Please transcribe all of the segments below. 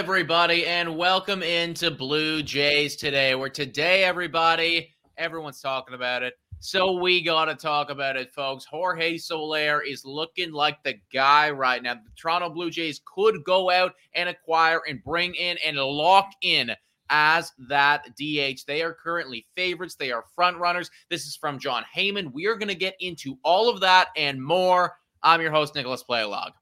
Everybody, and welcome into Blue Jays today. Where today, everybody, everyone's talking about it. So we got to talk about it, folks. Jorge Soler is looking like the guy right now. The Toronto Blue Jays could go out and acquire and bring in and lock in as that DH. They are currently favorites. They are front runners. This is from Jon Heyman. We are going to get into all of that and more. I'm your host, Nicholas Paleolog.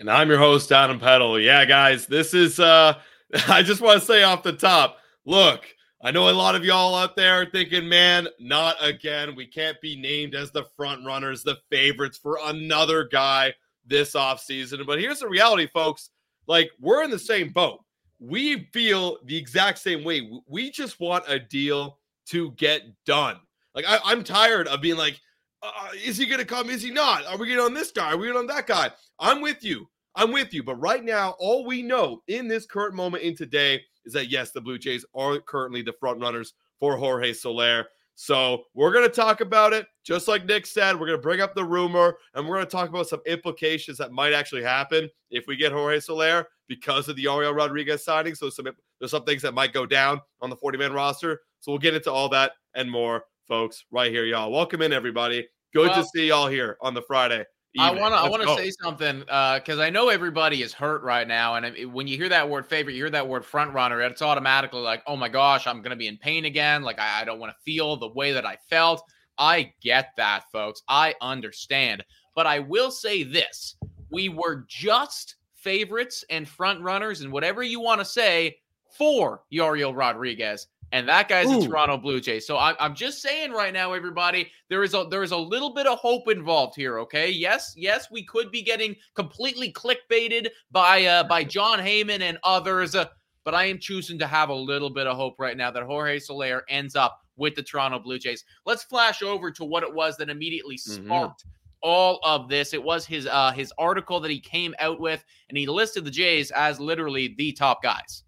And I'm your host, Adam Peddle. Yeah, guys, this is uh I just want to say off the top, look, I know a lot of y'all out there are thinking, man, not again. We can't be named as the front runners, the favorites for another guy this offseason. But here's the reality, folks. Like, we're in the same boat. We feel the exact same way. We just want a deal to get done. Like, I, I'm tired of being like, uh, is he going to come? Is he not? Are we getting on this guy? Are we getting on that guy? I'm with you. I'm with you. But right now, all we know in this current moment in today is that yes, the Blue Jays are currently the front runners for Jorge Soler. So we're going to talk about it. Just like Nick said, we're going to bring up the rumor and we're going to talk about some implications that might actually happen if we get Jorge Soler because of the Yariel Rodriguez signing. So some, there's some things that might go down on the 40 man roster. So we'll get into all that and more, folks, right here, y'all. Welcome in, everybody. Good well, to see y'all here on the Friday. Evening. I want to I want to say something because uh, I know everybody is hurt right now, and it, when you hear that word favorite, you hear that word front runner, it's automatically like, oh my gosh, I'm going to be in pain again. Like I, I don't want to feel the way that I felt. I get that, folks. I understand, but I will say this: we were just favorites and front runners, and whatever you want to say for Yariel Rodriguez and that guy's Ooh. the Toronto Blue Jays. So I'm, I'm just saying right now, everybody, there is a there is a little bit of hope involved here. Okay, yes, yes, we could be getting completely clickbaited by uh, by Jon Heyman and others, uh, but I am choosing to have a little bit of hope right now that Jorge Soler ends up with the Toronto Blue Jays. Let's flash over to what it was that immediately mm-hmm. sparked. Mm-hmm. All of this. It was his uh his article that he came out with, and he listed the Jays as literally the top guys.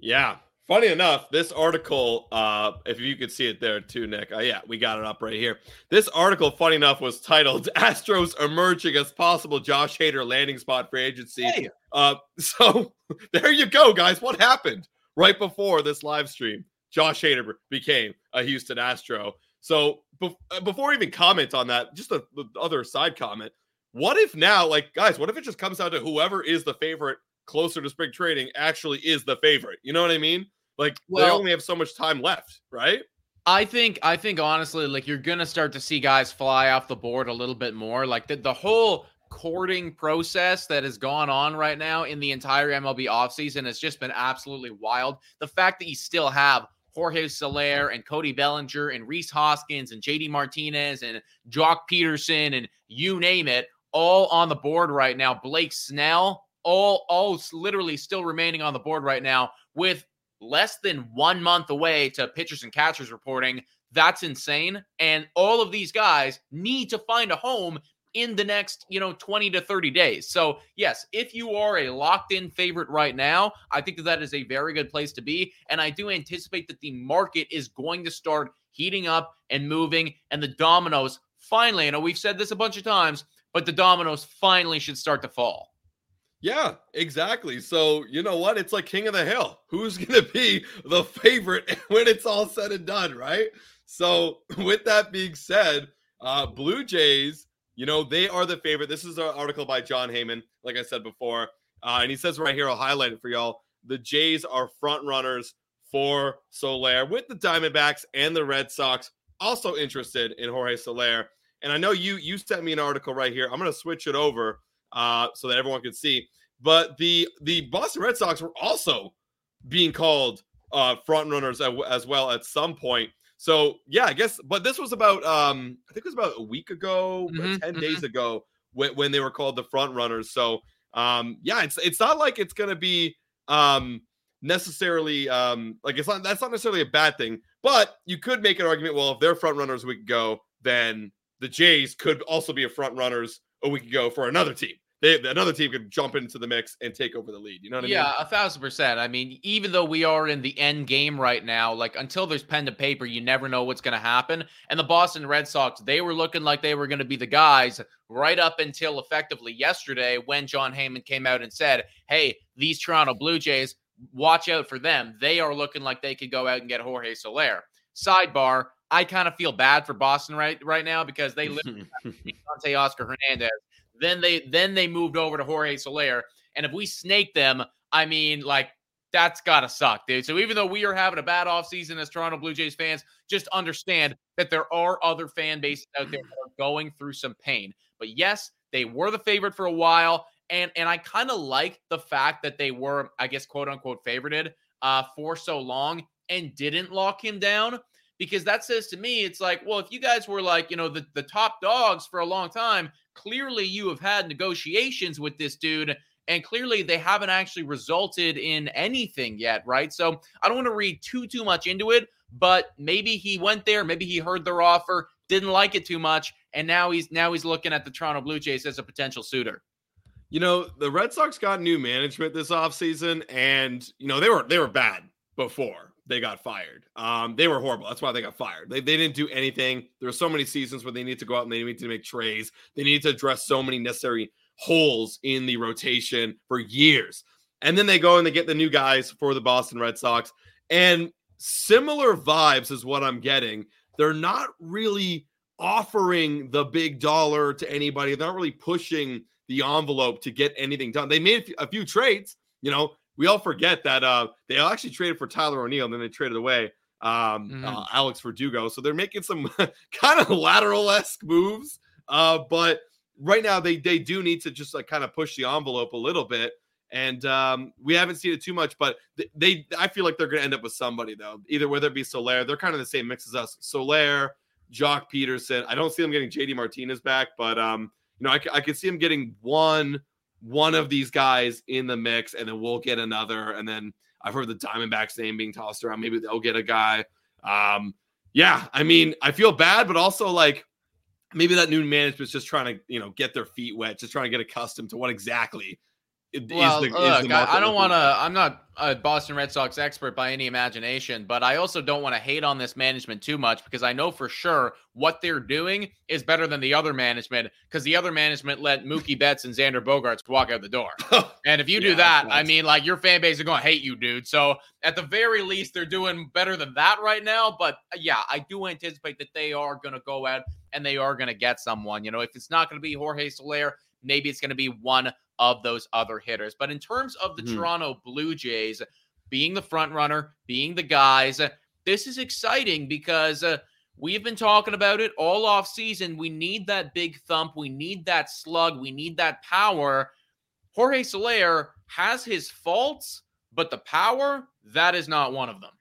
Yeah, Funny enough, this article, uh, if you could see it there too, Nick. Uh, yeah, we got it up right here. This article, funny enough, was titled "Astros Emerging as Possible Josh Hader Landing Spot for Agency." Hey. Uh, so there you go, guys. What happened right before this live stream? Josh Hader became a Houston Astro. So be- uh, before even comment on that, just the other side comment. What if now, like, guys, what if it just comes down to whoever is the favorite closer to spring trading actually is the favorite? You know what I mean? Like well, they only have so much time left, right? I think I think honestly, like you're gonna start to see guys fly off the board a little bit more. Like the, the whole courting process that has gone on right now in the entire MLB offseason has just been absolutely wild. The fact that you still have Jorge Soler and Cody Bellinger and Rhys Hoskins and JD Martinez and Joc Pederson and you name it, all on the board right now. Blake Snell, all all literally still remaining on the board right now with less than one month away to pitchers and catchers reporting. That's insane. And all of these guys need to find a home in the next, you know, 20 to 30 days. So, yes, if you are a locked in favorite right now, I think that that is a very good place to be. And I do anticipate that the market is going to start heating up and moving, and the dominoes finally, I know we've said this a bunch of times, but the dominoes finally should start to fall. Yeah, exactly. So, you know what? It's like King of the Hill. Who's going to be the favorite when it's all said and done, right? So, with that being said, uh, Blue Jays, you know, they are the favorite. This is an article by Jon Heyman, like I said before. Uh, and he says right here, I'll highlight it for y'all. The Jays are front runners for Soler with the Diamondbacks and the Red Sox also interested in Jorge Soler. And I know you you sent me an article right here. I'm going to switch it over uh, so that everyone could see. But the the Boston Red Sox were also being called uh, front runners as well at some point. So yeah, I guess. But this was about um, I think it was about a week ago, mm-hmm, 10 mm-hmm. days ago when, when they were called the front runners. So um, yeah, it's it's not like it's going to be um necessarily um like it's not that's not necessarily a bad thing but you could make an argument well if they're front runners we week ago then the jays could also be a front runners a week ago for another team they, another team could jump into the mix and take over the lead. You know what I yeah, mean? Yeah, a thousand percent. I mean, even though we are in the end game right now, like until there's pen to paper, you never know what's going to happen. And the Boston Red Sox, they were looking like they were going to be the guys right up until effectively yesterday when Jon Heyman came out and said, "Hey, these Toronto Blue Jays, watch out for them. They are looking like they could go out and get Jorge Soler." Sidebar: I kind of feel bad for Boston right right now because they literally Dante Oscar Hernandez then they then they moved over to Jorge Soler. And if we snake them, I mean, like that's gotta suck, dude. So even though we are having a bad offseason as Toronto Blue Jays fans, just understand that there are other fan bases out there that are going through some pain. But yes, they were the favorite for a while. And and I kind of like the fact that they were, I guess, quote unquote, favorited uh, for so long and didn't lock him down. Because that says to me, it's like, well, if you guys were like, you know, the, the top dogs for a long time, clearly you have had negotiations with this dude and clearly they haven't actually resulted in anything yet, right? So I don't want to read too too much into it, but maybe he went there, maybe he heard their offer, didn't like it too much, and now he's now he's looking at the Toronto Blue Jays as a potential suitor. You know, the Red Sox got new management this offseason and you know, they were they were bad before they got fired. Um, they were horrible. That's why they got fired. They, they didn't do anything. There were so many seasons where they need to go out and they need to make trades. They need to address so many necessary holes in the rotation for years. And then they go and they get the new guys for the Boston Red Sox. And similar vibes is what I'm getting. They're not really offering the big dollar to anybody. They're not really pushing the envelope to get anything done. They made a few trades, you know, we all forget that uh, they actually traded for Tyler O'Neill and then they traded away um, mm-hmm. uh, Alex Verdugo. So they're making some kind of lateral esque moves. Uh, but right now they they do need to just like kind of push the envelope a little bit. And um, we haven't seen it too much, but they, they I feel like they're going to end up with somebody though. Either whether it be Soler, they're kind of the same mix as us. Soler, Joc Pederson. I don't see them getting JD Martinez back, but um, you know I, I could see them getting one one of these guys in the mix, and then we'll get another. And then I've heard the Diamondbacks name being tossed around. Maybe they'll get a guy. Um, yeah, I mean, I feel bad, but also like maybe that new management's just trying to, you know, get their feet wet, just trying to get accustomed to what exactly well, the, look, I, I, don't want to. I'm not a Boston Red Sox expert by any imagination, but I also don't want to hate on this management too much because I know for sure what they're doing is better than the other management because the other management let Mookie Betts and Xander Bogaerts walk out the door. and if you do that, I mean, like your fan base is going to hate you, dude. So at the very least, they're doing better than that right now. But uh, yeah, I do anticipate that they are going to go out and they are going to get someone. You know, if it's not going to be Jorge Soler, maybe it's going to be one of those other hitters. But in terms of the mm-hmm. Toronto Blue Jays being the front runner, being the guys, this is exciting because uh, we've been talking about it all off season. We need that big thump, we need that slug, we need that power. Jorge Soler has his faults, but the power, that is not one of them.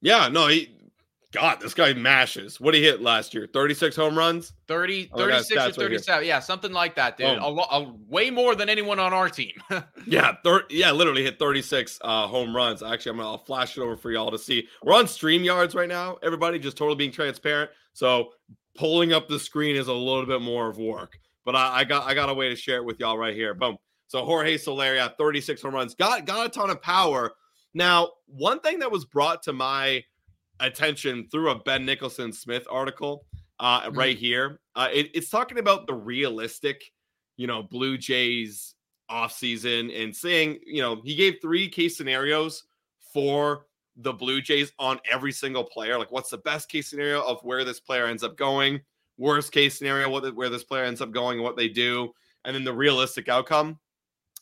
Yeah, no, he God, this guy mashes. What he hit last year? 36 home runs? 30, 36 or 37. Right yeah, something like that, dude. Oh. A, a, way more than anyone on our team. yeah, thir- yeah, literally hit 36 uh, home runs. Actually, I'm going to flash it over for y'all to see. We're on stream yards right now, everybody, just totally being transparent. So pulling up the screen is a little bit more of work. but I, I got I got a way to share it with y'all right here. Boom. So Jorge Soler, yeah, 36 home runs, got got a ton of power. Now, one thing that was brought to my attention through a Ben Nicholson Smith article uh, mm-hmm. right here, uh, it, it's talking about the realistic, you know, Blue Jays offseason and saying, you know, he gave three case scenarios for the Blue Jays on every single player. Like, what's the best case scenario of where this player ends up going? Worst case scenario, what where this player ends up going and what they do, and then the realistic outcome.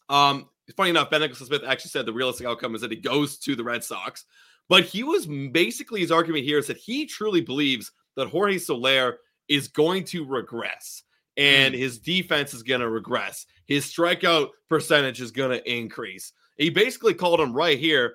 Um, funny enough, Ben Nicholson Smith actually said the realistic outcome is that he goes to the Red Sox. But he was basically his argument here is that he truly believes that Jorge Soler is going to regress and mm. his defense is going to regress. His strikeout percentage is going to increase. He basically called him right here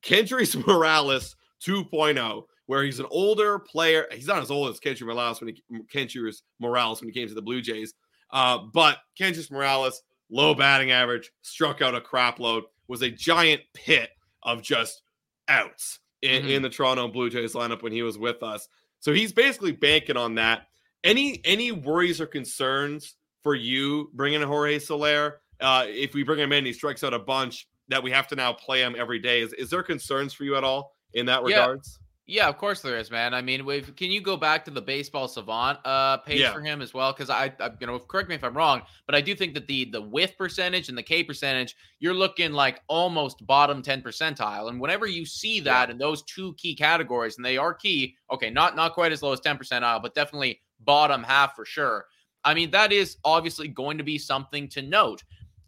Kendrys Morales 2.0, where he's an older player. He's not as old as Kendrys Morales when he Kendrys Morales when he came to the Blue Jays. Uh, but Kendrys Morales, low batting average, struck out a crap load, was a giant pit of just outs in, mm-hmm. in the Toronto Blue Jays lineup when he was with us. So he's basically banking on that. Any any worries or concerns for you bringing in Jorge Soler? Uh, if we bring him in, he strikes out a bunch that we have to now play him every day. Is, is there concerns for you at all in that yeah. regards? Yeah, of course there is, man. I mean, if, can you go back to the baseball savant uh, page yeah. for him as well? Because I, I, you know, correct me if I'm wrong, but I do think that the the whiff percentage and the K percentage, you're looking like almost bottom 10 percentile. And whenever you see that yeah. in those two key categories, and they are key, okay, not not quite as low as 10 percentile, but definitely bottom half for sure. I mean, that is obviously going to be something to note.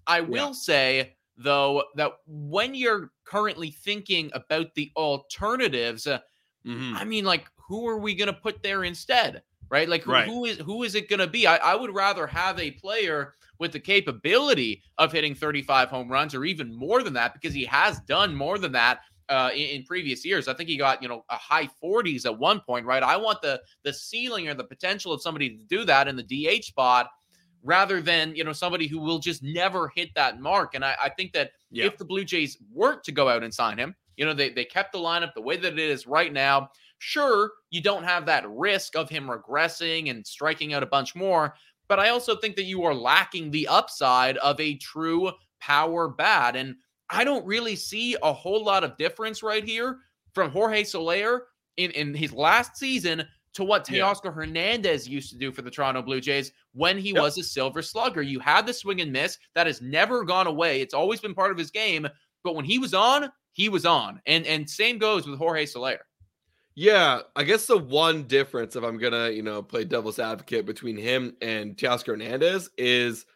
I will yeah. say though that when you're currently thinking about the alternatives. Uh, Mm-hmm. I mean, like, who are we going to put there instead? Right? Like, who, right. who is who is it going to be? I, I would rather have a player with the capability of hitting 35 home runs or even more than that because he has done more than that uh, in, in, previous years. I think he got you know a high 40s at one point, right? I want the the ceiling or the potential of somebody to do that in the DH spot rather than you know somebody who will just never hit that mark. And I, I think that yeah. if the Blue Jays weren't to go out and sign him, you know, they, they kept the lineup the way that it is right now. Sure, you don't have that risk of him regressing and striking out a bunch more, but I also think that you are lacking the upside of a true power bat. And I don't really see a whole lot of difference right here from Jorge Soler in, in his last season to what Teoscar yeah. Hernandez used to do for the Toronto Blue Jays when he yep. was a silver slugger. You had the swing and miss that has never gone away. It's always been part of his game. But when he was on, he was on. And and same goes with Jorge Soler. Yeah, I guess the one difference, if I'm gonna, you know, play devil's advocate between him and Teoscar Hernandez, is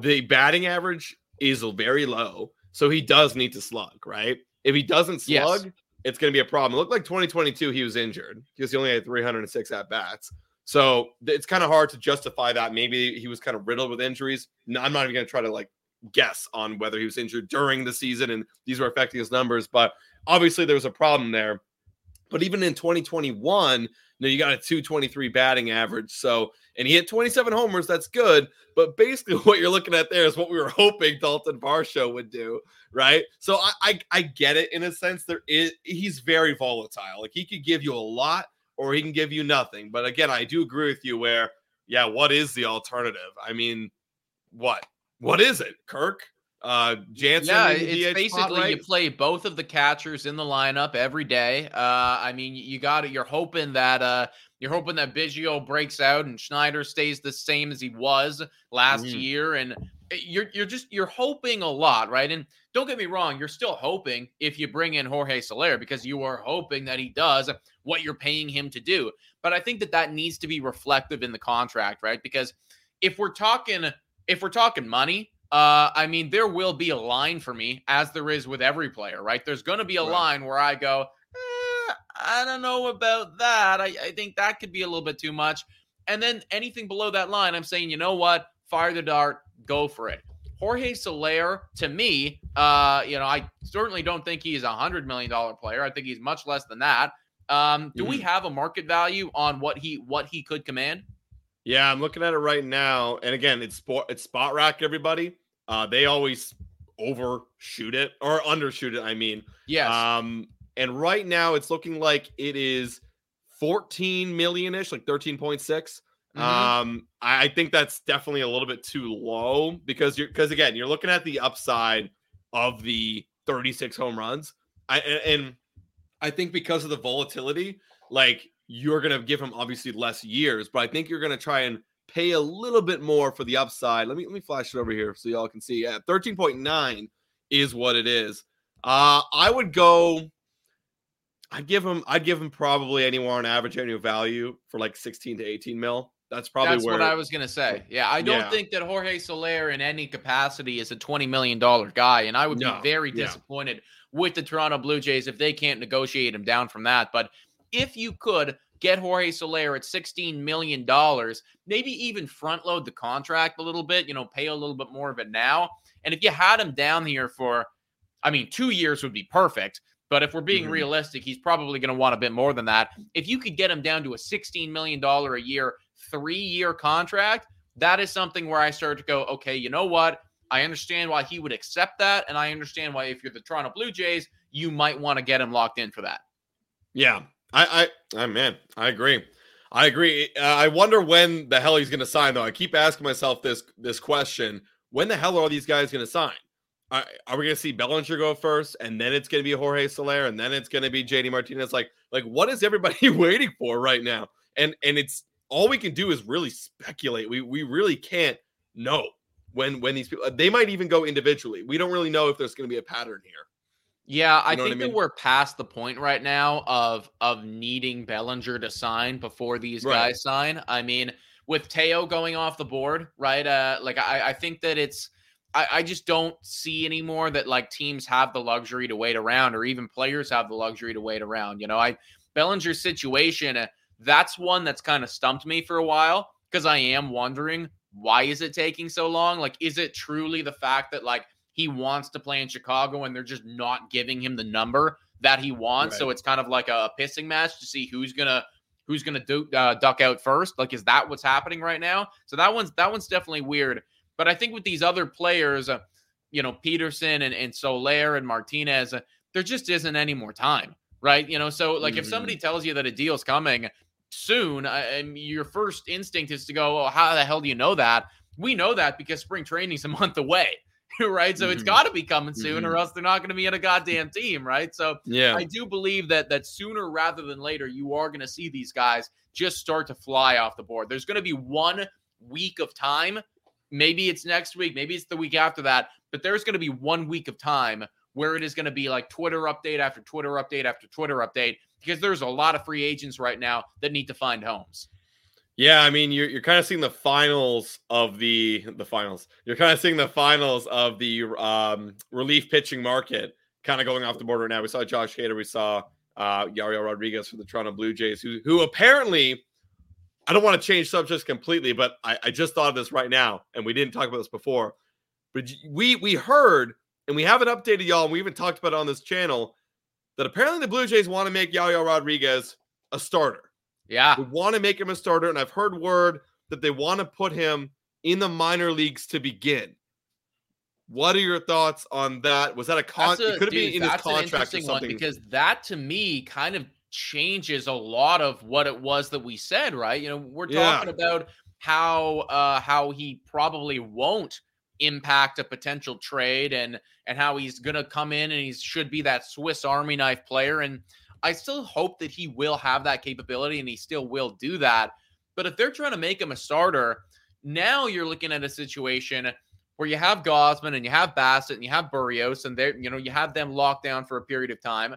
the batting average is very low, so he does need to slug, right? If he doesn't slug, yes. it's gonna be a problem. It looked like 2022 he was injured because he only had 306 at bats. So it's kind of hard to justify that. Maybe he was kind of riddled with injuries. No, I'm not even gonna try to like guess on whether he was injured during the season and these were affecting his numbers. But obviously, there was a problem there. But even in 2021, you know, you got a 223 batting average. So, and he hit 27 homers. That's good. But basically, what you're looking at there is what we were hoping Dalton Varsho would do, right? So I, I, I get it in a sense. There is he's very volatile. Like he could give you a lot or he can give you nothing. But again, I do agree with you where, yeah, what is the alternative? I mean, what what is it, Kirk? Uh, Jansen. Yeah, it's basically right? you play both of the catchers in the lineup every day. Uh, I mean, you got it. You're hoping that uh, you're hoping that Biggio breaks out and Schneider stays the same as he was last mm. year, and eh, you're you're just you're hoping a lot, right? And don't get me wrong, you're still hoping if you bring in Jorge Soler because you are hoping that he does what you're paying him to do. But I think that that needs to be reflective in the contract, right? Because if we're talking if we're talking money, uh, I mean, there will be a line for me, as there is with every player, right? There's going to be a right. line where I go, eh, I don't know about that. I, I think that could be a little bit too much. And then anything below that line, I'm saying, you know what? Fire the dart, go for it. Jorge Soler, to me, uh, you know, I certainly don't think he's a hundred million dollar player. I think he's much less than that. Um, do mm-hmm. we have a market value on what he what he could command? Yeah, I'm looking at it right now, and again, it's spot it's Spotrac. Everybody, uh, they always overshoot it or undershoot it. I mean, yeah. Um, and right now, it's looking like it is 14 million ish, like 13.6. Mm-hmm. Um, I, I think that's definitely a little bit too low because you're because again, you're looking at the upside of the 36 home runs. I and, and I think because of the volatility, like you're gonna give him obviously less years, but I think you're gonna try and pay a little bit more for the upside. Let me let me flash it over here so y'all can see. Yeah, 13.9 is what it is. Uh I would go I'd give him I'd give him probably anywhere on average annual value for like 16 to 18 mil. That's probably That's where what I was gonna say. Yeah, I don't Yeah. think that Jorge Soler in any capacity is a twenty million dollar guy, and I would No, be very yeah. disappointed with the Toronto Blue Jays if they can't negotiate him down from that. But if you could get Jorge Soler at sixteen million dollars, maybe even front load the contract a little bit, you know, pay a little bit more of it now, and if you had him down here for, I mean, two years would be perfect. But if we're being Mhm. realistic, he's probably going to want a bit more than that. If you could get him down to a $16 million a year, three year contract, that is something where I start to go, okay, you know what? I understand why he would accept that. And I understand why, if you're the Toronto Blue Jays, you might want to get him locked in for that. Yeah, I, I, I, man, I agree. I agree. Uh, I wonder when the hell he's going to sign, though. I keep asking myself this this question: When the hell are these guys going to sign? Are, are we going to see Bellinger go first, and then it's going to be Jorge Soler, and then it's going to be JD Martinez? Like, like what is everybody waiting for right now? And and it's all we can do is really speculate. We we really can't know when when these people. They might even go individually. We don't really know if there's going to be a pattern here. Yeah, I You know think I that we're past the point right now of of needing Bellinger to sign before these Right. guys sign. I mean, with Teo going off the board, right? Uh, like I, I think that it's I, I just don't see anymore that like teams have the luxury to wait around, or even players have the luxury to wait around. You know, I Bellinger's situation, uh, that's one that's kind of stumped me for a while because I am wondering why is it taking so long? Like, is it truly the fact that like he wants to play in Chicago and they're just not giving him the number that he wants? So it's kind of like a pissing match to see who's gonna who's gonna do, uh, duck out first. Like, is that what's happening right now? So that one's that one's definitely weird. But I think with these other players, uh, you know, Pederson and, and Soler and Martinez, uh, there just isn't any more time, right? You know, so like if Mhm. somebody tells you that a deal's coming soon, I, and your first instinct is to go, "Oh, how the hell do you know that?" We know that because spring training's a month away, right? So it's Mhm. got to be coming soon, or Mhm. else they're not going to be in a goddamn team, right? So Yeah, I do believe that that sooner rather than later, you are going to see these guys just start to fly off the board. There's going to be one week of time. Maybe it's next week, maybe it's the week after that, but there's going to be one week of time where it is going to be like Twitter update after Twitter update after Twitter update because there's a lot of free agents right now that need to find homes. Yeah, I mean you're you're kind of seeing the finals of the the finals. You're kind of seeing the finals of the um, relief pitching market kind of going off the board right now. We saw Josh Hader, we saw uh, Yariel Rodriguez for the Toronto Blue Jays, who who apparently I don't want to change subjects completely, but I, I just thought of this right now, and we didn't talk about this before. But we we heard and we haven't updated y'all, and we even talked about it on this channel that apparently the Blue Jays want to make Yariel Rodriguez a starter. Yeah. They want to make him a starter, and I've heard word that they want to put him in the minor leagues to begin. What are your thoughts on that? Was that a con? A- it could have been in his contract or something. because that to me kind of changes a lot of what it was that we said, right? You know, we're Yeah. talking about how uh how he probably won't impact a potential trade and and how he's going to come in and he should be that Swiss Army knife player and I still hope that he will have that capability and he still will do that. But if they're trying to make him a starter, now you're looking at a situation where you have Gausman and you have Bassitt and you have Berrios and they you know you have them locked down for a period of time.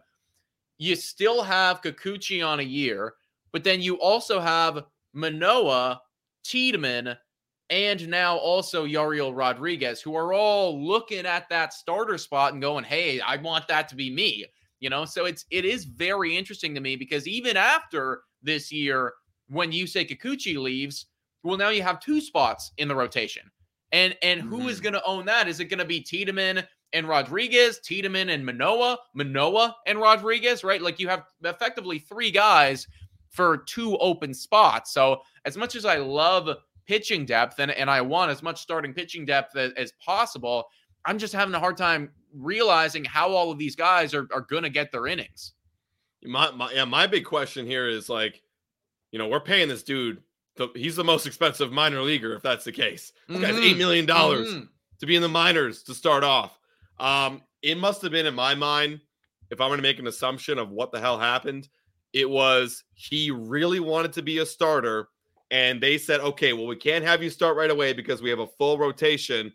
You still have Kikuchi on a year, but then you also have Manoah, Tiedemann, and now also Yariel Rodriguez, who are all looking at that starter spot and going, "Hey, I want that to be me." You know, so it's it is very interesting to me because even after this year, when you say Kikuchi leaves, well, now you have two spots in the rotation. And and who is Mhm. going to own that? Is it going to be Tiedemann and Rodriguez, Tiedemann and Manoah, Manoah and Rodriguez, right? Like you have effectively three guys for two open spots. So as much as I love pitching depth and, and I want as much starting pitching depth as, as possible, I'm just having a hard time realizing how all of these guys are, are going to get their innings. My, my yeah, my big question here is like, you know, we're paying this dude the, he's the most expensive minor leaguer if that's the case. This guy's Mhm. eight million dollars Mhm. to be in the minors to start off. Um, it must have been in my mind, if I'm going to make an assumption of what the hell happened, it was he really wanted to be a starter, and they said, okay, well, we can't have you start right away because we have a full rotation.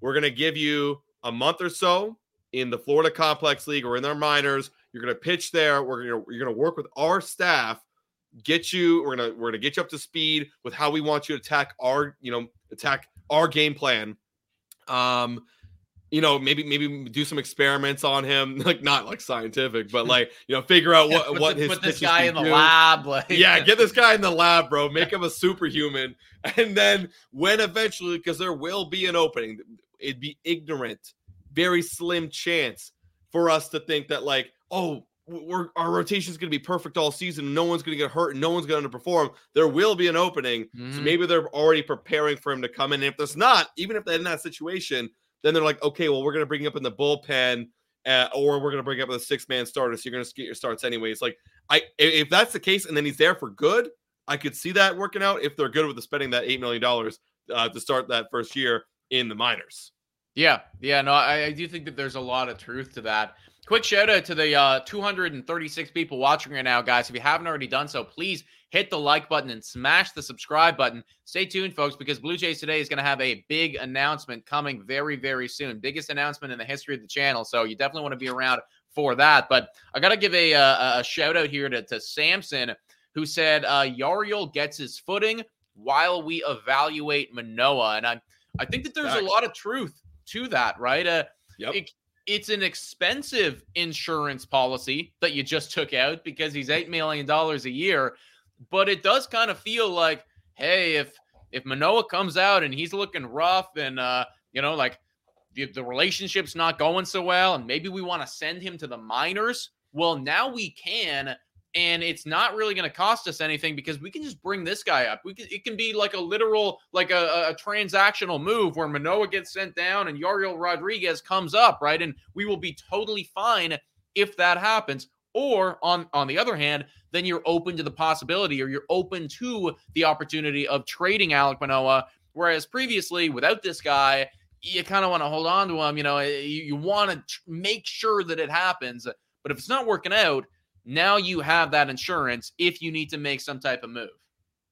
We're going to give you a month or so in the Florida Complex League or in their minors. You're going to pitch there. We're going to you're going to work with our staff, get you. We're gonna we're gonna get you up to speed with how we want you to attack our you know attack our game plan. Um, you know, maybe maybe do some experiments on him, like not like scientific, but like you know, figure out what put what the- his put this guy in the do. lab. Like, Yeah, get this guy in the lab, bro. Make him a superhuman. And then when eventually, because there will be an opening, it'd be ignorant, very slim chance for us to think that like, oh, we're our rotation's gonna be perfect all season. No one's gonna get hurt no one's gonna underperform. There will be an opening. So Mhm. maybe they're already preparing for him to come in. And if there's not, even if they're in that situation, then they're like, okay, well, we're gonna bring you up in the bullpen. Uh, or we're gonna bring up a six man starter, so you're gonna get your starts anyways. Like, I i- if that's the case, and then he's there for good, I could see that working out if they're good with the spending that eight million dollars uh, to start that first year in the minors. Yeah, yeah, no, I, I do think that there's a lot of truth to that. Quick shout out to the uh, 236 people watching right now, guys. If you haven't already done so, please hit the like button and smash the subscribe button. Stay tuned, folks, because Blue Jays today is going to have a big announcement coming very, very soon. Biggest announcement in the history of the channel. So you definitely want to be around for that. But I got to give a, a, a shout out here to, to Samson, who said uh, Yariel gets his footing while we evaluate Manoah. And I, I think that there's a lot of truth to that, right? Uh, Yep. it- it's an expensive insurance policy that you just took out because he's eight million dollars a year, but it does kind of feel like, hey, if if Manoah comes out and he's looking rough and uh, you know, like the, the relationship's not going so well, and maybe we want to send him to the minors, well, now we can. And it's not really going to cost us anything because we can just bring this guy up. We can, it can be like a literal, like a, a- transactional move where Manoah gets sent down and Yariel Rodriguez comes up, right? And we will be totally fine if that happens. Or on on the other hand, then you're open to the possibility or you're open to the opportunity of trading Alec Manoah. Whereas previously, without this guy, you kind of want to hold on to him. You know, you, you want to make sure that it happens. But if it's not working out, now you have that insurance if you need to make some type of move.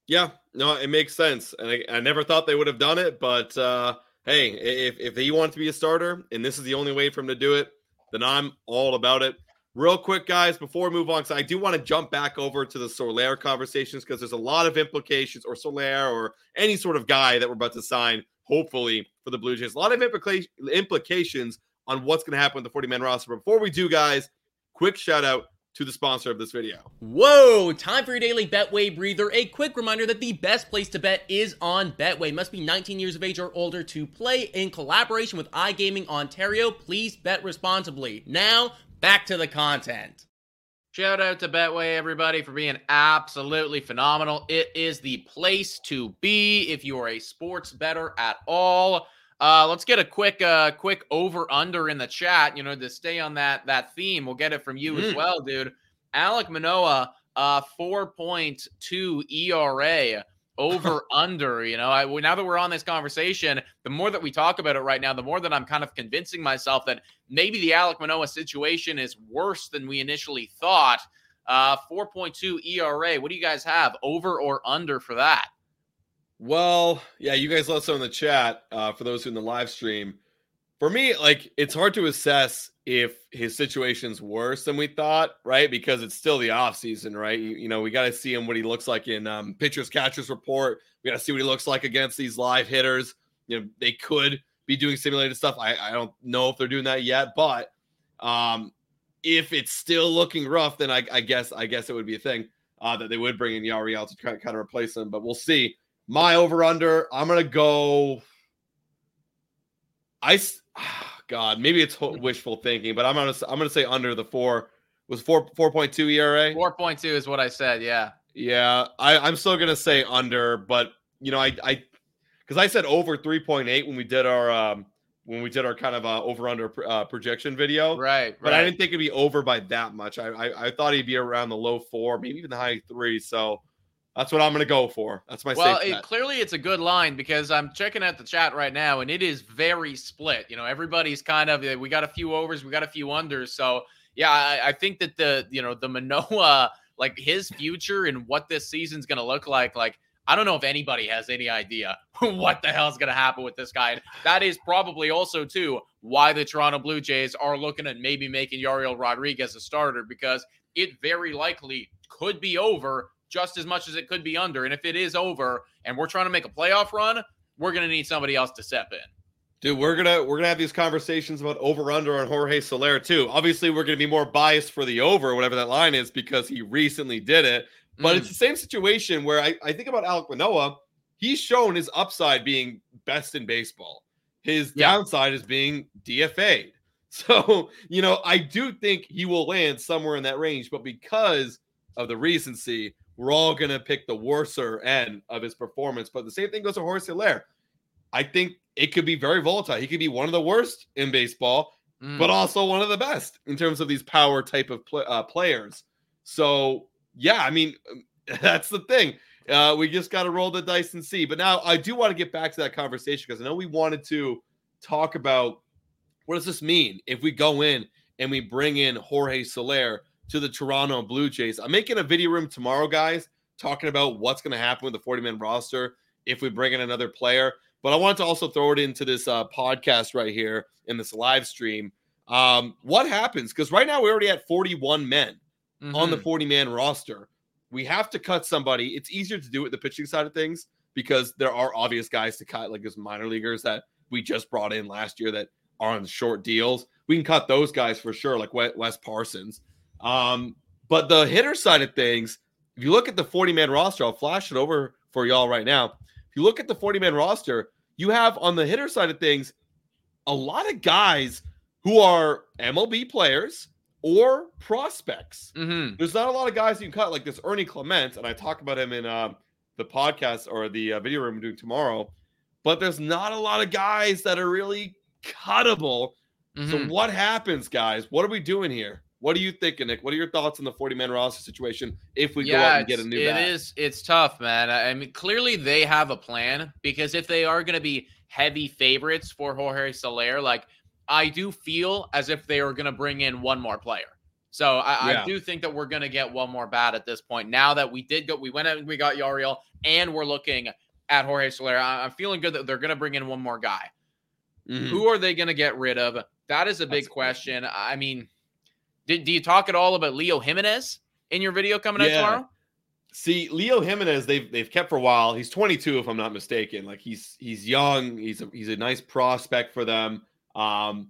Yeah, no, it makes sense, and I, I never thought they would have done it. But uh, hey, if if he wants to be a starter, and this is the only way for him to do it, then I'm all about it. Real quick, guys, before we move on, because I do want to jump back over to the Soler conversations because there's a lot of implications, or Soler, or any sort of guy that we're about to sign, hopefully for the Blue Jays. A lot of implica- implications on what's going to happen with the 40 man roster. But before we do, guys, quick shout out to the sponsor of this video. Whoa! Time for your daily Betway breather. A quick reminder that the best place to bet is on Betway. Must be 19 years of age or older to play. In collaboration with iGaming Ontario, please bet responsibly. Now, back to the content. Shout out to Betway, everybody, for being absolutely phenomenal. It is the place to be if you are a sports better at all. Uh, let's get a quick, uh, quick over under in the chat. You know, to stay on that that theme, we'll get it from you as Mm. well, dude. Alec Manoah, uh, four point two ERA over under. You know, I now that we're on this conversation, the more that we talk about it right now, the more that I'm kind of convincing myself that maybe the Alec Manoah situation is worse than we initially thought. Uh, 4.2 ERA. What do you guys have? Over or under for that? Well, yeah, you guys let know in the chat uh, for those who in the live stream. For me, like it's hard to assess if his situation's worse than we thought, right? Because it's still the off season, right? You, you know, we got to see him what he looks like in um, pitchers catchers report. We got to see what he looks like against these live hitters. You know, they could be doing simulated stuff. I, I don't know if they're doing that yet, but um, if it's still looking rough, then I, I guess I guess it would be a thing uh, that they would bring in Yariel to kind of replace him. But we'll see. My over under, I'm gonna go. I, God, maybe it's wishful thinking, but I'm gonna I'm gonna say under the four was four four point two ERA. 4.2 is what I said. Yeah. Yeah, I I'm still gonna say under, but you know I I because I said over three point eight when we did our um when we did our kind of uh, over under uh, projection video, Right. but I didn't think it'd be over by that much. I, I I thought he'd be around the low four, maybe even the high three. So That's what I'm going to go for. That's my well. It, clearly, it's a good line because I'm checking out the chat right now, and it is very split. You know, everybody's kind of we got a few overs, we got a few unders. So yeah, I, I think that the you know the Manoah like his future and what this season's going to look like, like. I don't know if anybody has any idea what the hell's going to happen with this guy. That is probably also too why the Toronto Blue Jays are looking at maybe making Yariel Rodriguez a starter because it very likely could be over just as much as it could be under. And if it is over and we're trying to make a playoff run, we're going to need somebody else to step in. Dude, we're gonna we're gonna have these conversations about over under on Jorge Soler too. Obviously, we're gonna be more biased for the over, whatever that line is, because he recently did it. But mm. it's the same situation where I, I think about Alec Manoah. He's shown his upside being best in baseball. His yeah. downside is being DFA'd. So, you know, I do think he will land somewhere in that range, but because of the recency, we're all going to pick the worser end of his performance. But the same thing goes to Jorge Soler. I think it could be very volatile. He could be one of the worst in baseball, mm. but also one of the best in terms of these power type of uh, players. So, yeah, I mean, that's the thing. Uh, we just got to roll the dice and see. But now I do want to get back to that conversation because I know we wanted to talk about what does this mean if we go in and we bring in Jorge Soler to the Toronto Blue Jays. I'm making a video room tomorrow, guys, talking about what's going to happen with the 40 man roster if we bring in another player. But I wanted to also throw it into this uh, podcast right here in this live stream. Um, what happens? Because right now we already had 41 men mm-hmm. on the mm-hmm. 40 man roster. We have to cut somebody. It's easier to do it the pitching side of things because there are obvious guys to cut, like those minor leaguers that we just brought in last year that are on short deals. We can cut those guys for sure, like Wes Parsons. Um, but the hitter side of things, if you look at the 40 man roster, I'll flash it over for y'all right now. If you look at the 40 man roster, you have on the hitter side of things a lot of guys who are MLB players or prospects. Mm-hmm. There's not a lot of guys you can cut like this Ernie Clement, and I talk about him in uh, the podcast or the uh, video room I'm doing tomorrow. But there's not a lot of guys that are really cuttable. Mm-hmm. So what happens, guys? What are we doing here? What are you thinking, Nick? What are your thoughts on the 40 man roster situation if we yeah, go out and get a new It bat? is it's tough, man. I mean, clearly they have a plan because if they are going to be heavy favorites for Jorge Soler, like I do feel as if they are going to bring in one more player. So I, yeah. I do think that we're going to get one more bat at this point. Now that we did go, we went out and we got Yariel, and we're looking at Jorge Soler. I'm feeling good that they're going to bring in one more guy. Mm-hmm. Who are they going to get rid of? That is a big question. I mean, did, do you talk at all about Leo Jimenez in your video coming yeah. out tomorrow? See, Leo Jimenez, they've they've kept for a while. He's 22, if I'm not mistaken. Like he's he's young. He's a, he's a nice prospect for them. Um,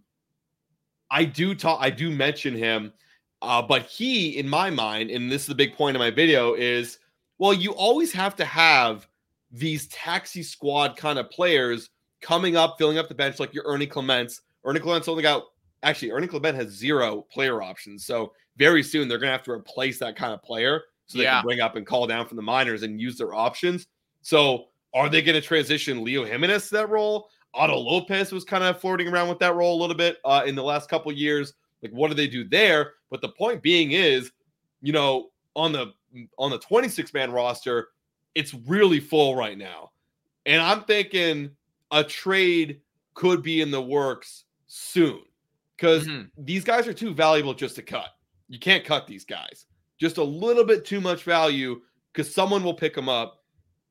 I do talk. I do mention him, uh, but he, in my mind, and this is the big point of my video, is well, you always have to have these taxi squad kind of players coming up, filling up the bench, like your Ernie Clements. Ernie Clements only got actually Ernie Clement has zero player options. So very soon they're gonna have to replace that kind of player so they yeah. can bring up and call down from the minors and use their options. So are they gonna transition Leo Jimenez to that role? Otto Lopez was kind of flirting around with that role a little bit uh, in the last couple years. Like, what do they do there? But the point being is, you know, on the on the 26 man roster, it's really full right now. And I'm thinking a trade could be in the works soon because mm-hmm. these guys are too valuable just to cut. You can't cut these guys. Just a little bit too much value because someone will pick them up.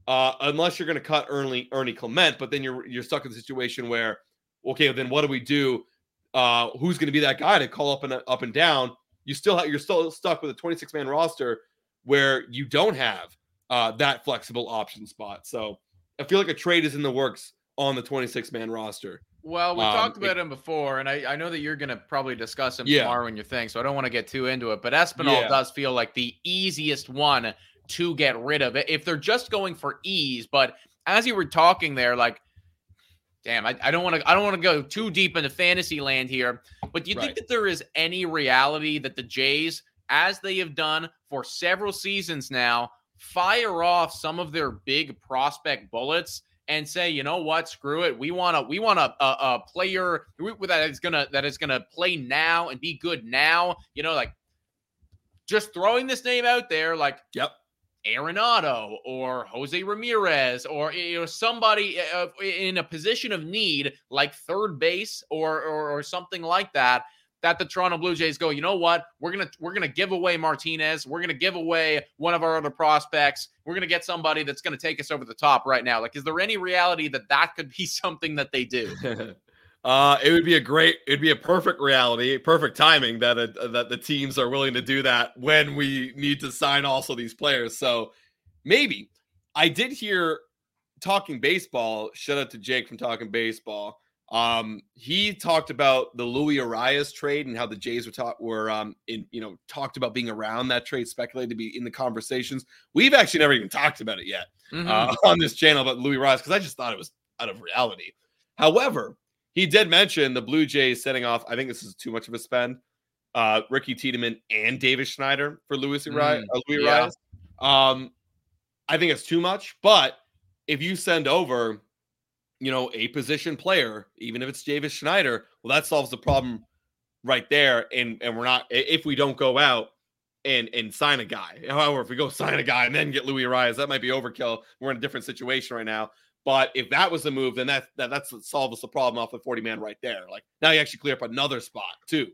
Uh, unless you're going to cut Ernie Ernie Clement, but then you're you're stuck in the situation where, okay, then what do we do? Uh, who's going to be that guy to call up and up and down? You still have, you're still stuck with a 26 man roster where you don't have uh, that flexible option spot. So I feel like a trade is in the works on the 26 man roster. Well, we um, talked about it, him before, and I, I know that you're going to probably discuss him yeah. tomorrow in your thing, so I don't want to get too into it. But Espinal yeah. does feel like the easiest one to get rid of it if they're just going for ease. But as you were talking there, like, damn, I, I don't want to I don't want to go too deep into fantasy land here. But do you right. think that there is any reality that the Jays, as they have done for several seasons now, fire off some of their big prospect bullets? And say, you know what, screw it. We want to we want a, a, a player that is gonna that is gonna play now and be good now. You know, like just throwing this name out there, like yep. Arenado or Jose Ramirez or you know somebody uh, in a position of need like third base or, or or something like that that the Toronto Blue Jays go, you know what? We're gonna we're gonna give away Martinez. We're gonna give away one of our other prospects. We're gonna get somebody that's gonna take us over the top right now. Like, is there any reality that that could be something that they do? uh, it would be a great, it'd be a perfect reality, perfect timing that uh, that the teams are willing to do that when we need to sign also these players. So maybe I did hear talking baseball. Shout out to Jake from Talking Baseball um, he talked about the Louis Arraez trade and how the Jays were taught were um in you know talked about being around that trade, speculated to be in the conversations. We've actually never even talked about it yet mm-hmm. uh, on this channel about Louis Arraez because I just thought it was out of reality. However, he did mention the Blue Jays setting off. I think this is too much of a spend. Uh, Ricky Tiedemann and Davis Schneider for Louis Arraez. Mm, uh, Luis yeah. Um, I think it's too much, but if you send over you know, a position player, even if it's Davis Schneider, well, that solves the problem right there. And and we're not if we don't go out and and sign a guy. However, if we go sign a guy and then get Louis Arraez, that might be overkill. We're in a different situation right now. But if that was the move, then that, that that's what solves the problem off the 40 man right there. Like now you actually clear up another spot too.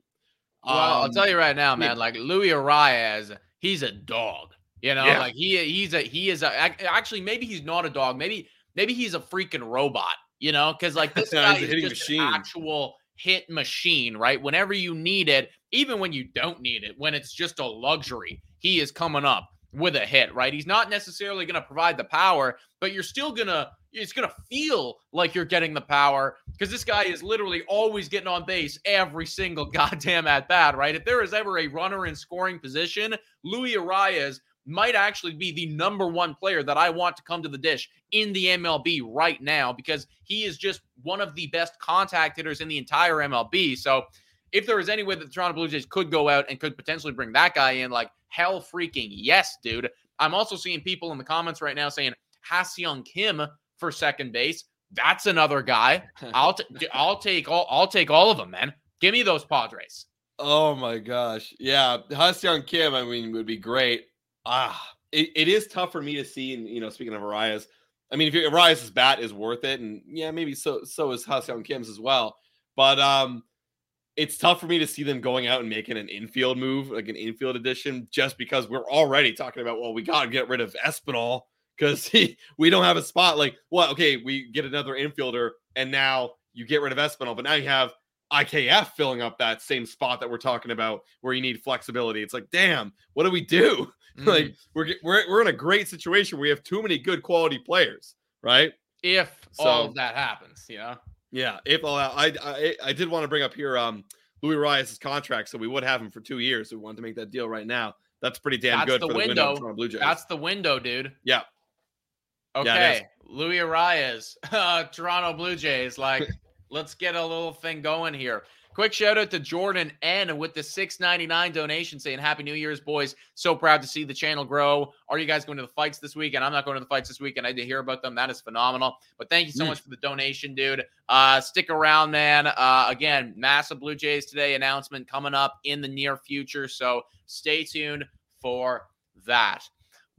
Well, um, I'll tell you right now, man, yeah. like Louis Arraez, he's a dog. You know, yeah. like he he's a he is a actually maybe he's not a dog. Maybe maybe he's a freaking robot, you know, because like this guy is just machine. an actual hit machine, right? Whenever you need it, even when you don't need it, when it's just a luxury, he is coming up with a hit, right? He's not necessarily going to provide the power, but you're still going to it's going to feel like you're getting the power because this guy is literally always getting on base every single goddamn at bat, right? If there is ever a runner in scoring position, Louis Arraez might actually be the number one player that I want to come to the dish in the MLB right now because he is just one of the best contact hitters in the entire MLB. So if there is any way that the Toronto Blue Jays could go out and could potentially bring that guy in, like hell freaking yes, dude. I'm also seeing people in the comments right now saying Ha-Seong Kim for second base. That's another guy. I'll t- I'll take all I'll take all of them, man. Give me those Padres. Oh my gosh. Yeah. Ha-Seong Kim, I mean, would be great ah, it, it is tough for me to see. And you know, speaking of Arraez, I mean, if Arraez's bat is worth it, and yeah, maybe so so is Ha-Seong Kim's as well. But um, it's tough for me to see them going out and making an infield move, like an infield addition, just because we're already talking about, well, we got to get rid of Espinal because we don't have a spot. Like, well, okay, we get another infielder, and now you get rid of Espinal, but now you have IKF filling up that same spot that we're talking about where you need flexibility. It's like, damn, what do we do? Mm. like we're, we're we're in a great situation. We have too many good quality players, right? If so, all of that happens, you know. Yeah, if all that, I, I I did want to bring up here um Louis Arraez's contract, so we would have him for two years. We wanted to make that deal right now. That's pretty damn That's good the for window. the window Blue Jays. That's the window, dude. Yeah. Okay, yeah, Luis Arraez, uh, Toronto Blue Jays. Like, let's get a little thing going here. Quick shout out to Jordan N with the 699 donation saying Happy New Year's, boys. So proud to see the channel grow. Are you guys going to the fights this weekend? I'm not going to the fights this weekend. I did hear about them. That is phenomenal. But thank you so mm. much for the donation, dude. Uh, stick around, man. Uh, again, massive Blue Jays today announcement coming up in the near future. So stay tuned for that.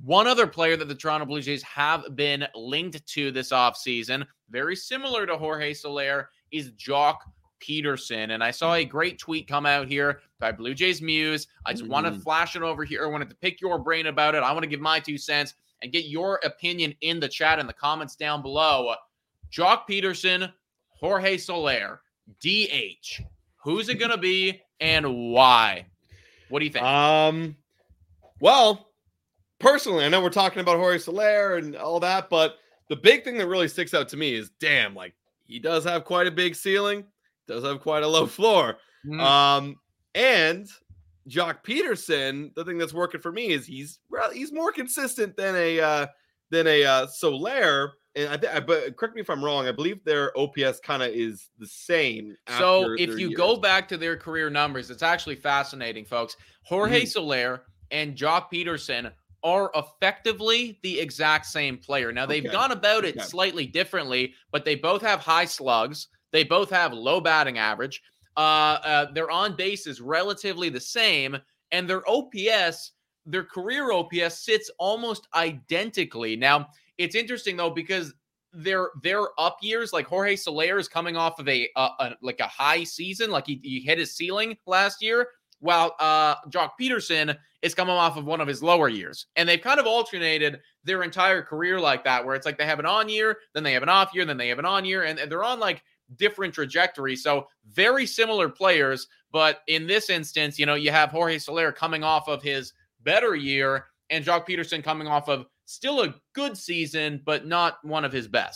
One other player that the Toronto Blue Jays have been linked to this offseason, very similar to Jorge Soler, is Joc Pederson. And I saw a great tweet come out here by Blue Jays Muse. I just mm. want to flash it over here. I wanted to pick your brain about it. I want to give my two cents and get your opinion in the chat in the comments down below. Joc Pederson, Jorge Soler, DH. Who's it going to be and why? What do you think? Um, well, personally, I know we're talking about Jorge Soler and all that, but the big thing that really sticks out to me is damn, like he does have quite a big ceiling does have quite a low floor. Mm. Um, and Joc Pederson, the thing that's working for me is he's he's more consistent than a uh, than a uh, Soler. And I, th- but correct me if I'm wrong. I believe their OPS kind of is the same. So if you years. go back to their career numbers, it's actually fascinating, folks. Jorge mm. Soler and Joc Pederson are effectively the exact same player. Now they've okay. gone about it okay. slightly differently, but they both have high slugs. They both have low batting average. Uh, uh, their on base is relatively the same, and their OPS their career OPS sits almost identically. Now, it's interesting though because their their up years, like Jorge Soler is coming off of a, a, a like a high season, like he, he hit his ceiling last year, while uh Joc Pederson is coming off of one of his lower years. And they've kind of alternated their entire career like that, where it's like they have an on year, then they have an off year, then they have an on year, and, and they're on like different trajectories. So very similar players, but in this instance, you know, you have Jorge Soler coming off of his better year and Joc Pederson coming off of still a good season, but not one of his best.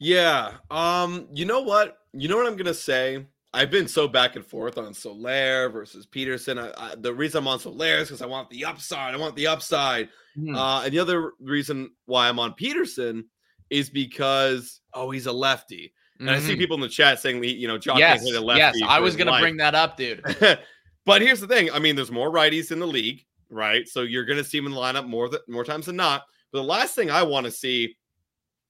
Yeah. Um, you know what? You know what I'm gonna say? I've been so back and forth on Soler versus Pederson. I, I, the reason I'm on Soler is because I want the upside. I want the upside. Hmm. Uh, and the other reason why I'm on Pederson is because oh, he's a lefty. And I see Mhm. people in the chat saying, you know, Joc yes, hit a lefty. yes, I was going to life. bring that up, dude. but here's the thing. I mean, there's more righties in the league, right? So you're going to see him in the lineup more th- more times than not. But the last thing I want to see,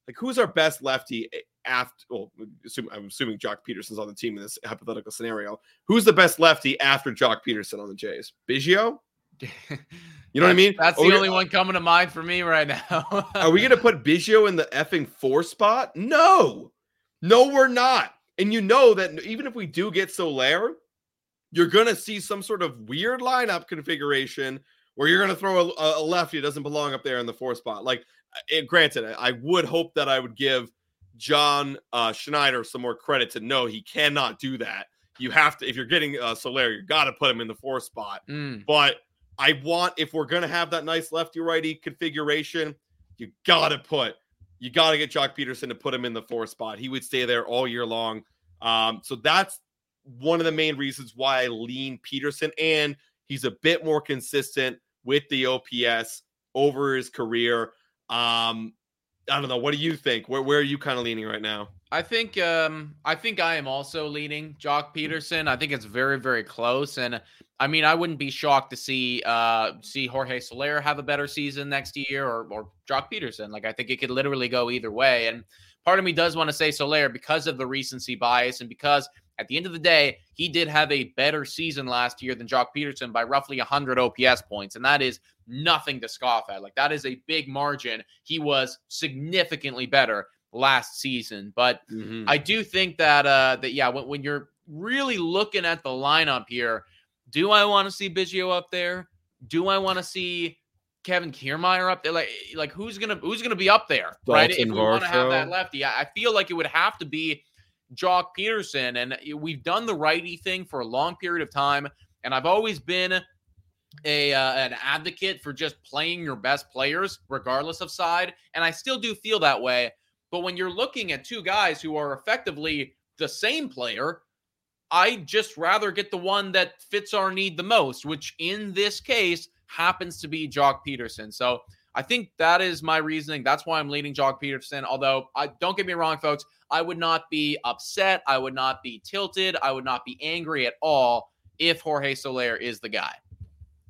like, who's our best lefty eh, after? Well, assume, I'm assuming Joc Pederson's on the team in this hypothetical scenario. Who's the best lefty after Joc Pederson on the Jays? Biggio. You know what I mean? That's Are the only one coming to mind for me right now. Are we going to put Biggio in the effing four spot? No, no, we're not. And you know that even if we do get Soler, you're going to see some sort of weird lineup configuration where you're going to throw a, a lefty that doesn't belong up there in the four spot. Like, it, granted, I, would hope that I would give John uh, Schneider some more credit to know he cannot do that. You have to, if you're getting uh, Soler, you got to put him in the four spot. Mm. But I want, if we're going to have that nice lefty righty configuration, you got to put, you got to get Joc Pederson to put him in the four spot. He would stay there all year long. Um, so that's one of the main reasons why I lean Pederson, and he's a bit more consistent with the OPS over his career. Um, I don't know. What do you think? Where where are you kind of leaning right now? I think um I think I am also leaning Joc Pederson. I think it's very very close and I mean I wouldn't be shocked to see uh see Jorge Soler have a better season next year or or Joc Pederson. Like I think it could literally go either way and part of me does want to say Soler because of the recency bias and because at the end of the day, he did have a better season last year than Joc Pederson by roughly 100 OPS points. And that is nothing to scoff at. Like, that is a big margin. He was significantly better last season. But Mm-hmm. I do think that uh that yeah, when, when you're really looking at the lineup here, do I want to see Biggio up there? Do I want to see Kevin Kiermaier up there? Like like who's gonna who's gonna be up there? right? If we want to have that lefty, I I feel like it would have to be Joc Pederson. And we've done the righty thing for a long period of time. And I've always been a uh, an advocate for just playing your best players regardless of side and I still do feel that way but when you're looking at two guys who are effectively the same player I just rather get the one that fits our need the most which in this case happens to be Joc Pederson so I think that is my reasoning. That's why I'm leading Joc Pederson. Although, I don't get me wrong, folks, I would not be upset. I would not be tilted. I would not be angry at all if Jorge Soler is the guy.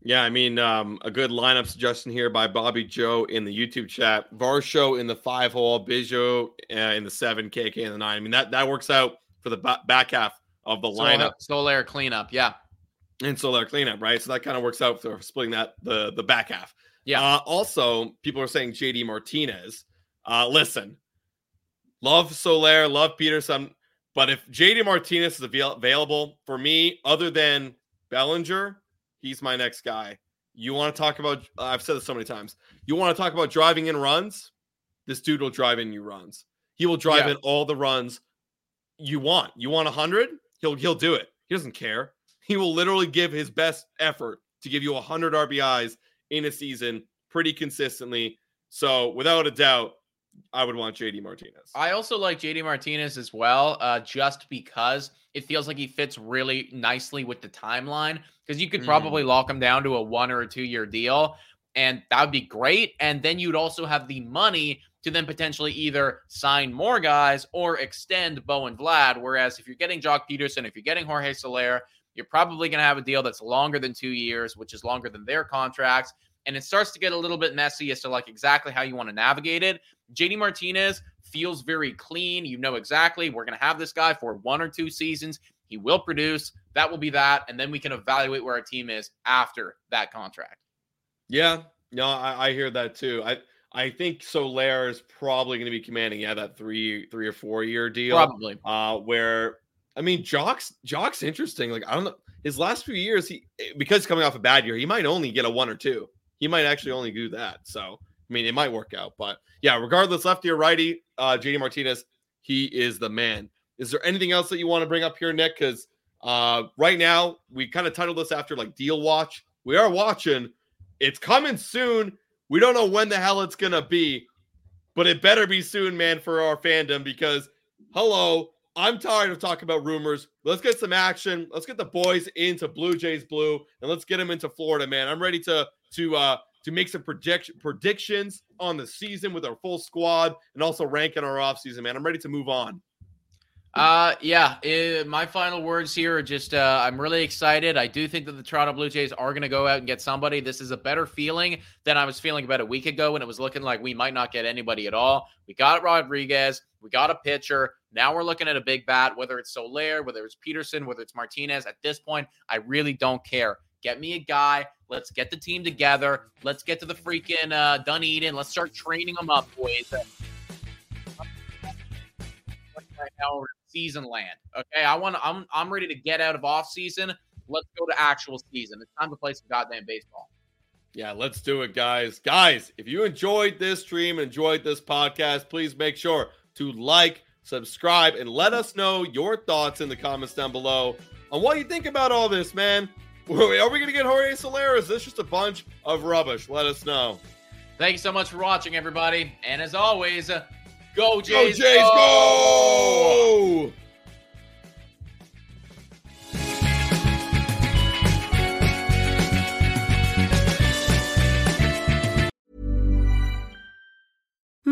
Yeah, I mean, um, a good lineup suggestion here by Bobby Joe in the YouTube chat. Varsho in the five hole, Biggio uh, in the seven, KK in the nine. I mean, that that works out for the ba- back half of the lineup. Soler cleanup, yeah, and Soler cleanup, right? So that kind of works out for splitting that the the back half. Yeah. Uh, also, people are saying JD Martinez. Uh, listen, love Soler, love Pederson, but if JD Martinez is avail- available for me, other than Bellinger He's my next guy. You want to talk about? Uh, I've said this so many times. You want to talk about driving in runs? This dude will drive in you runs. He will drive yeah. in all the runs you want. You want a hundred? He'll he'll do it. He doesn't care. He will literally give his best effort to give you a hundred RBIs in a season pretty consistently. So without a doubt, I would want JD Martinez. I also like JD Martinez as well, uh, just because it feels like he fits really nicely with the timeline. Because you could probably mm. lock him down to a one or a two year deal, and that would be great. And then you'd also have the money to then potentially either sign more guys or extend Bo and Vlad. Whereas if you're getting Joc Pederson, if you're getting Jorge Soler, you're probably going to have a deal that's longer than two years, which is longer than their contracts. And it starts to get a little bit messy as to like exactly how you want to navigate it. JD Martinez feels very clean. You know exactly we're going to have this guy for one or two seasons. He will produce. That will be that. And then we can evaluate where our team is after that contract. Yeah. No, I, I hear that too. I I think Soler is probably going to be commanding, yeah, that three three or four year deal. Probably. Uh, where I mean, Joc's Joc's interesting. Like I don't know his last few years, he because coming off a bad year, he might only get a one or two. He might actually only do that. So I mean, it might work out, but yeah, regardless, lefty or righty, uh, JD Martinez, he is the man. Is there anything else that you want to bring up here, Nick? Because uh, right now we kind of titled this after like deal watch. We are watching. It's coming soon. We don't know when the hell it's gonna be, but it better be soon, man, for our fandom. Because hello, I'm tired of talking about rumors. Let's get some action. Let's get the boys into Blue Jays blue, and let's get them into Florida, man. I'm ready to to uh, to make some predict- predictions on the season with our full squad and also ranking our offseason, man. I'm ready to move on. Uh, yeah. It, my final words here are just uh, I'm really excited. I do think that the Toronto Blue Jays are going to go out and get somebody. This is a better feeling than I was feeling about a week ago when it was looking like we might not get anybody at all. We got Rodriguez, we got a pitcher. Now we're looking at a big bat, whether it's Soler, whether it's Pederson, whether it's Martinez. At this point, I really don't care. Get me a guy. Let's get the team together. Let's get to the freaking uh, Dunedin. Let's start training them up, boys. Right now, season land. Okay, I want. I'm I'm ready to get out of off season. Let's go to actual season. It's time to play some goddamn baseball. Yeah, let's do it, guys. Guys, if you enjoyed this stream, enjoyed this podcast, please make sure to like, subscribe, and let us know your thoughts in the comments down below on what you think about all this, man. Are we going to get Jorge Soler? Is this just a bunch of rubbish? Let us know. Thank you so much for watching, everybody. And as always, uh, go Jays! Go Jays! Go! go!